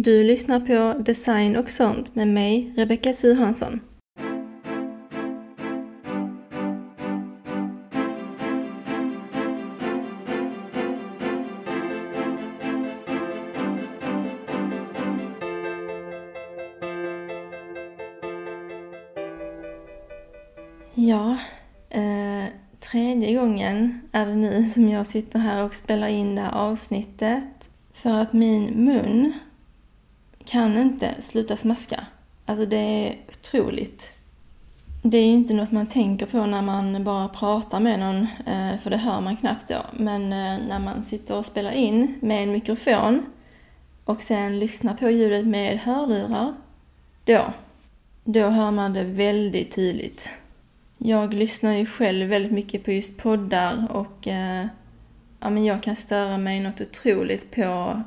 Du lyssnar på Design och sånt med mig, Rebecka Suhansson. Ja, eh, tredje gången är det nu som jag sitter här och spelar in det här avsnittet. För att min mun kan inte sluta smaska. Alltså det är otroligt. Det är ju inte något man tänker på när man bara pratar med någon, eh, för det hör man knappt då. Men eh, när man sitter och spelar in med en mikrofon och sen lyssnar på ljudet med hörlurar, då, då hör man det väldigt tydligt. Jag lyssnar ju själv väldigt mycket på just poddar och eh, ja, men jag kan störa mig något otroligt på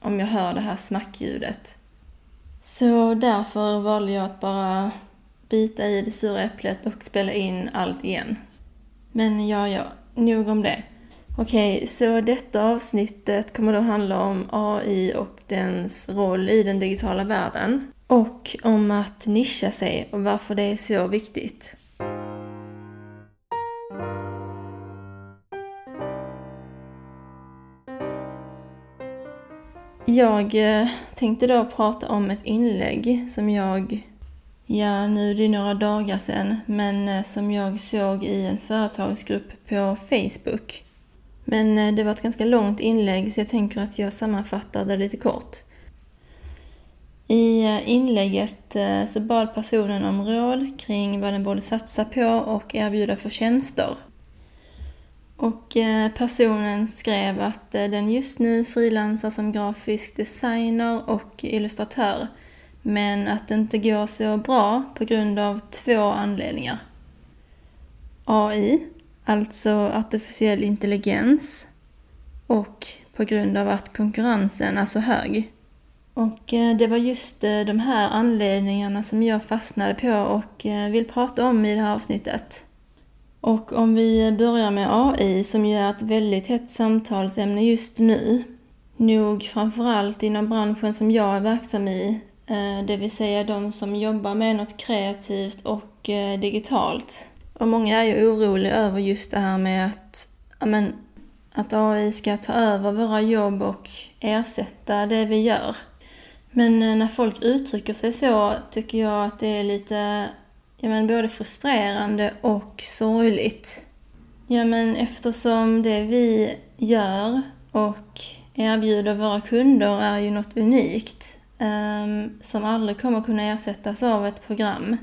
om jag hör det här smackljudet. Så därför valde jag att bara bita i det sura äpplet och spela in allt igen. Men ja, ja, nog om det. Okej, så detta avsnittet kommer då handla om AI och dens roll i den digitala världen. Och om att nischa sig och varför det är så viktigt. Jag eh, tänkte då prata om ett inlägg som jag, ja nu är det några dagar sedan, men eh, som jag såg i en företagsgrupp på Facebook. Men eh, det var ett ganska långt inlägg så jag tänker att jag sammanfattar det lite kort. I eh, inlägget så bad personen om råd kring vad den borde satsa på och erbjuda för tjänster. Och eh, personen skrev att eh, den just nu frilansar som grafisk designer och illustratör. Men att det inte går så bra på grund av två anledningar. AI, alltså artificiell intelligens. Och på grund av att konkurrensen är så hög. Och eh, det var just de här anledningarna som jag fastnade på och vill prata om i det här avsnittet. Och om vi börjar med AI som ju är ett väldigt hett samtalsämne just nu, nog framförallt inom branschen som jag är verksam i, eh, det vill säga de som jobbar med något kreativt och eh, digitalt. Och många är ju oroliga över just det här med att, amen, att AI ska ta över våra jobb och ersätta det vi gör. Men eh, när folk uttrycker sig så tycker jag att det är lite ja, men både frustrerande och sorgligt. Ja, men eftersom det vi gör och erbjuder våra kunder är ju något unikt um, som aldrig kommer kunna ersättas av ett program.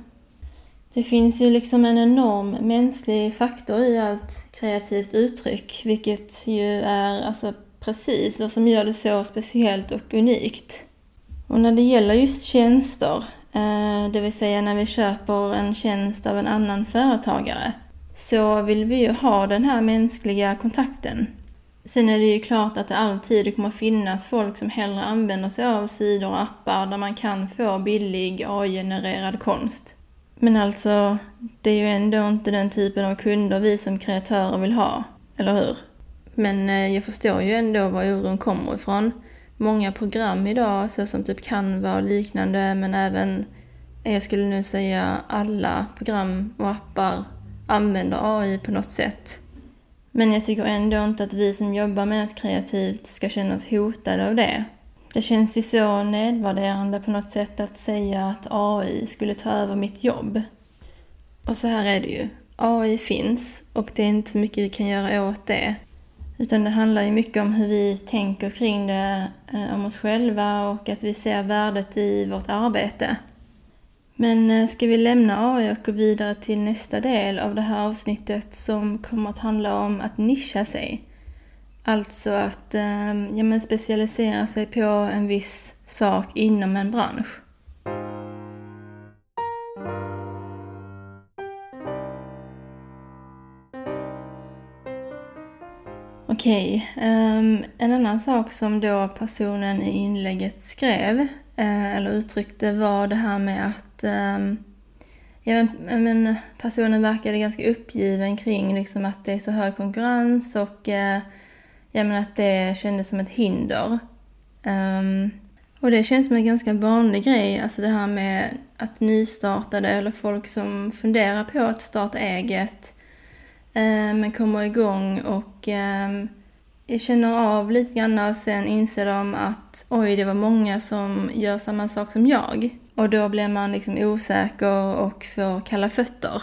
Det finns ju liksom en enorm mänsklig faktor i allt kreativt uttryck, vilket ju är alltså precis vad som gör det så speciellt och unikt. Och när det gäller just tjänster Eh, det vill säga när vi köper en tjänst av en annan företagare, så vill vi ju ha den här mänskliga kontakten. Sen är det ju klart att det alltid kommer finnas folk som hellre använder sig av sidor och appar där man kan få billig AI-genererad konst. Men alltså, det är ju ändå inte den typen av kunder vi som kreatörer vill ha, eller hur? Men eh, jag förstår ju ändå var oron kommer ifrån många program idag, såsom typ Canva och liknande, men även, eh, jag skulle nu säga alla program och appar använder AI på något sätt. Men jag tycker ändå inte att vi som jobbar med något kreativt ska känna oss hotade av det. Det känns ju så nedvärderande på något sätt att säga att AI skulle ta över mitt jobb. Och så här är det ju. AI finns och det är inte så mycket vi kan göra åt det. Utan det handlar ju mycket om hur vi tänker kring det, eh, om oss själva och att vi ser värdet i vårt arbete. Men eh, ska vi lämna AI och gå vidare till nästa del av det här avsnittet som kommer att handla om att nischa sig. Alltså att eh, ja, men specialisera sig på en viss sak inom en bransch. Okej, um, en annan sak som då personen i inlägget skrev uh, eller uttryckte var det här med att um, ja, men, personen verkade ganska uppgiven kring liksom att det är så hög konkurrens och uh, ja, men att det kändes som ett hinder. Um, Och det känns som en ganska vanlig grej, alltså det här med att nystartade eller folk som funderar på att starta eget Eh, men kommer igång och eh, känner av lite grann och sen inser de att oj, det var många som gör samma sak som jag. Och då blir man liksom osäker och får kalla fötter.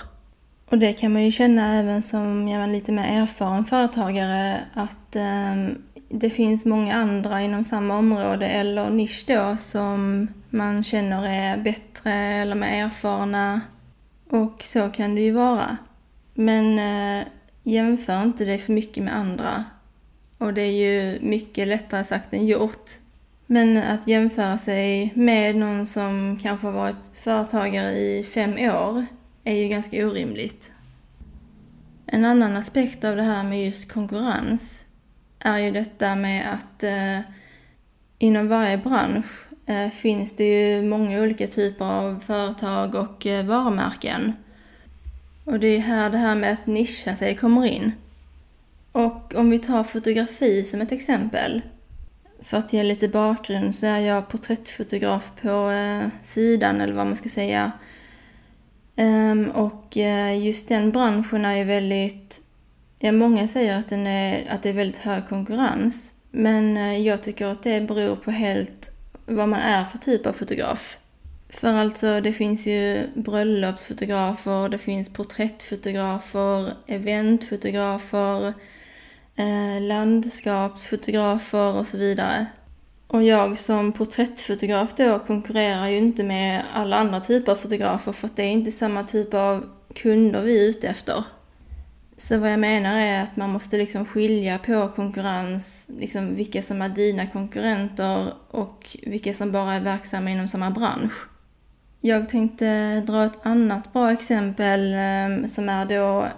Och det kan man ju känna även som ja, lite mer erfaren företagare att eh, det finns många andra inom samma område eller nisch då som man känner är bättre eller mer erfarna. Och så kan det ju vara. Men eh, jämför inte dig för mycket med andra. Och det är ju mycket lättare sagt än gjort. Men att jämföra sig med någon som kanske har varit företagare i fem år är ju ganska orimligt. En annan aspekt av det här med just konkurrens är ju detta med att eh, inom varje bransch eh, finns det ju många olika typer av företag och eh, varumärken. Och det är här det här med att nischa sig kommer in. Och om vi tar fotografi som ett exempel. För att ge lite bakgrund så är jag porträttfotograf på eh, sidan, eller vad man ska säga. Ehm, och eh, just den branschen är ju väldigt... Ja, många säger att, den är, att det är väldigt hög konkurrens. Men eh, jag tycker att det beror på helt vad man är för typ av fotograf. För alltså, det finns ju bröllopsfotografer, det finns porträttfotografer, eventfotografer, eh, landskapsfotografer och så vidare. Och jag som porträttfotograf då konkurrerar ju inte med alla andra typer av fotografer för att det är inte samma typ av kunder vi är ute efter. Så vad jag menar är att man måste liksom skilja på konkurrens, liksom vilka som är dina konkurrenter och vilka som bara är verksamma inom samma bransch. Jag tänkte dra ett annat bra exempel ehm, som är då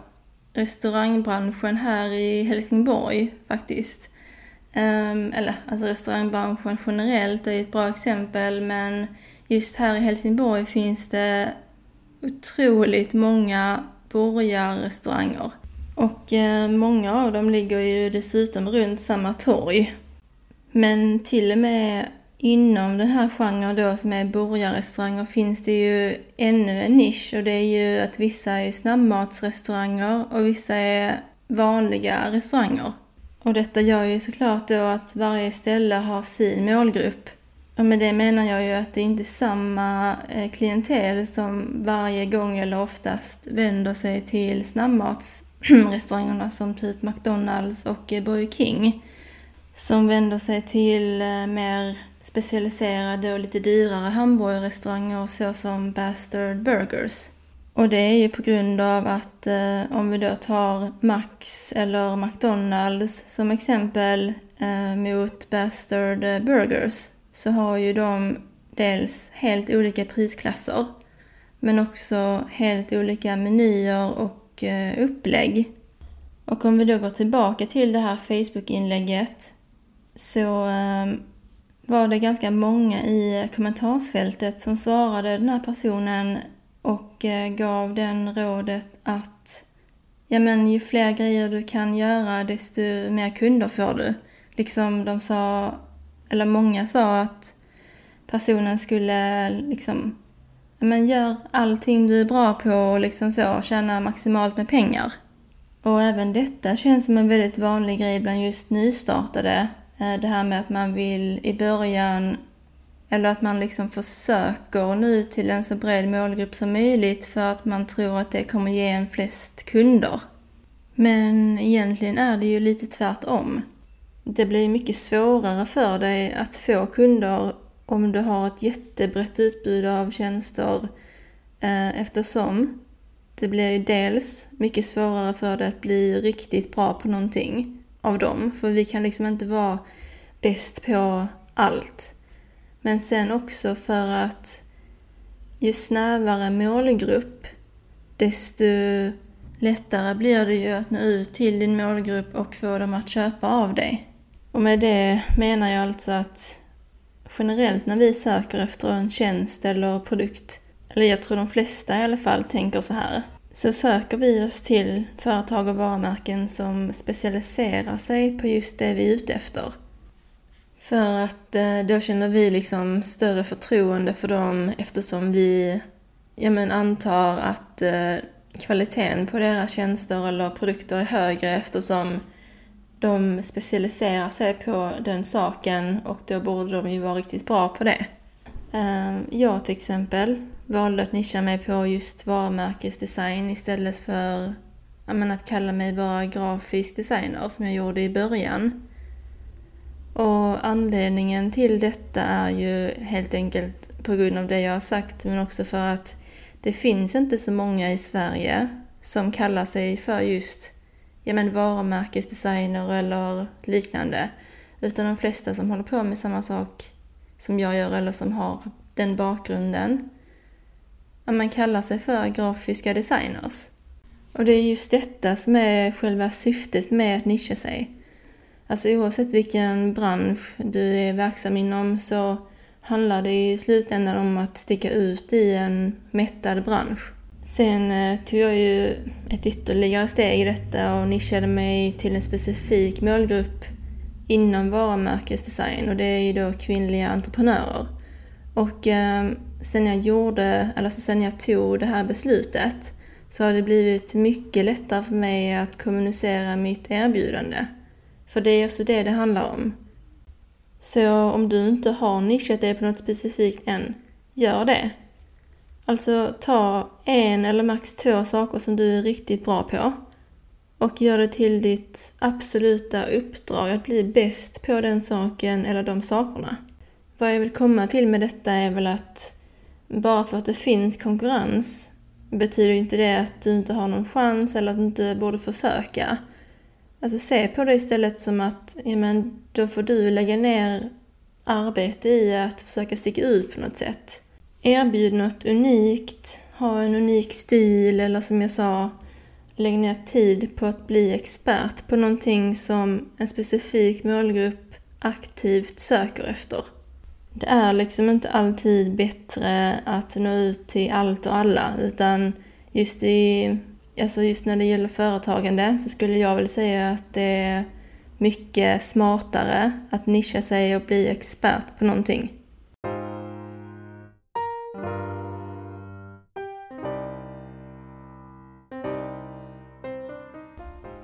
restaurangbranschen här i Helsingborg faktiskt. Ehm, eller alltså restaurangbranschen generellt är ett bra exempel men just här i Helsingborg finns det otroligt många borgarrestauranger. Och ehm, många av dem ligger ju dessutom runt samma torg. Men till och med inom den här genren då som är burgarrestauranger finns det ju ännu en nisch och det är ju att vissa är snabbmatsrestauranger och vissa är vanliga restauranger. Och detta gör ju såklart då att varje ställe har sin målgrupp. Och med det menar jag ju att det inte är samma eh, klientel som varje gång eller oftast vänder sig till snabbmatsrestaurangerna som typ McDonalds och eh, Burger King. Som vänder sig till eh, mer specialiserade och lite dyrare hamburgerrestauranger såsom Bastard Burgers. Och det är ju på grund av att eh, om vi då tar Max eller McDonalds som exempel eh, mot Bastard eh, Burgers så har ju de dels helt olika prisklasser men också helt olika menyer och eh, upplägg. Och om vi då går tillbaka till det här Facebook-inlägget så eh, var det ganska många i kommentarsfältet som svarade den här personen och eh, gav den rådet att ja men ju fler grejer du kan göra desto mer kunder får du. Liksom de sa, eller många sa att personen skulle liksom ja men gör allting du är bra på och liksom så, tjäna maximalt med pengar. Och även detta känns som en väldigt vanlig grej bland just nystartade. Eh, det här med att man vill i början eller att man liksom försöker nå ut till en så bred målgrupp som möjligt för att man tror att det kommer ge en flest kunder. Men egentligen är det ju lite tvärtom. Det blir mycket svårare för dig att få kunder om du har ett jättebrett utbud av tjänster eh, eftersom det blir ju dels mycket svårare för dig att bli riktigt bra på någonting av dem. För vi kan liksom inte vara bäst på allt. Men sen också för att ju snävare målgrupp, desto lättare blir det ju att nå ut till din målgrupp och få dem att köpa av dig. Och med det menar jag alltså att generellt när vi söker efter en tjänst eller produkt, eller jag tror de flesta i alla fall tänker så här, så söker vi oss till företag och varumärken som specialiserar sig på just det vi är ute efter. För att eh, då känner vi liksom större förtroende för dem eftersom vi ja, men antar att eh, kvaliteten på deras tjänster eller produkter är högre eftersom de specialiserar sig på den saken och då borde de ju vara riktigt bra på det. Ehm, jag till exempel valde att nischa mig på just varumärkesdesign istället för menar, att kalla mig bara grafisk designer som jag gjorde i början. Och anledningen till detta är ju helt enkelt på grund av det jag har sagt men också för att det finns inte så många i Sverige som kallar sig för just ja, men varumärkesdesigner eller liknande. Utan de flesta som håller på med samma sak som jag gör eller som har den bakgrunden, att man kallar sig för grafiska designers. Och det är just detta som är själva syftet med att nischa sig. Alltså oavsett vilken bransch du är verksam inom så handlar det i slutändan om att sticka ut i en mättad bransch. Sen eh, tog jag ju ett ytterligare steg i detta och nischade mig till en specifik målgrupp inom varumärkesdesign och det är ju då kvinnliga entreprenörer. Och eh, sen jag gjorde, eller sen jag tog det här beslutet så har det blivit mycket lättare för mig att kommunicera mitt erbjudande. För det är också det det handlar om. Så om du inte har nischat dig på något specifikt än, gör det. Alltså ta en eller max två saker som du är riktigt bra på och gör det till ditt absoluta uppdrag att bli bäst på den saken eller de sakerna. Vad jag vill komma till med detta är väl att bara för att det finns konkurrens betyder inte det att du inte har någon chans eller att du inte borde försöka. Alltså se på det istället som att ja, men, då får du lägga ner arbete i att försöka sticka ut på något sätt. Erbjud något unikt, ha en unik stil eller som jag sa, lägg ner tid på att bli expert på någonting som en specifik målgrupp aktivt söker efter. Det är liksom inte alltid bättre att nå ut till allt och alla utan just, i, alltså just när det gäller företagande så skulle jag väl säga att det är mycket smartare att nischa sig och bli expert på någonting.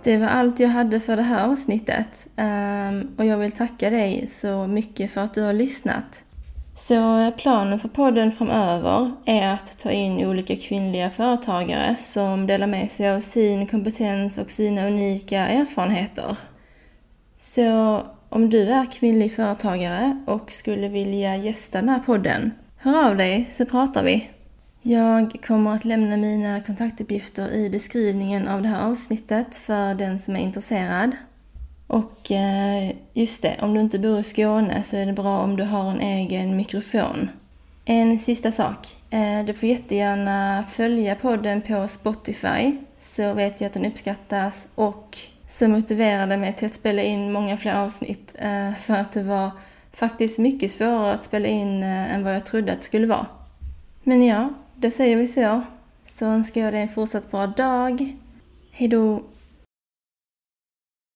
Det var allt jag hade för det här avsnittet ehm, och jag vill tacka dig så mycket för att du har lyssnat. Så planen för podden framöver är att ta in olika kvinnliga företagare som delar med sig av sin kompetens och sina unika erfarenheter. Så om du är kvinnlig företagare och skulle vilja gästa den här podden, hör av dig så pratar vi. Jag kommer att lämna mina kontaktuppgifter i beskrivningen av det här avsnittet för den som är intresserad. Och eh, just det, om du inte bor i Skåne så är det bra om du har en egen mikrofon. En sista sak. Eh, du får jättegärna följa podden på Spotify så vet jag att den uppskattas och så motiverade mig till att spela in många fler avsnitt eh, för att det var faktiskt mycket svårare att spela in än vad jag trodde att det skulle vara. Men ja, då säger vi så. Så önskar jag dig en fortsatt bra dag. Hejdå!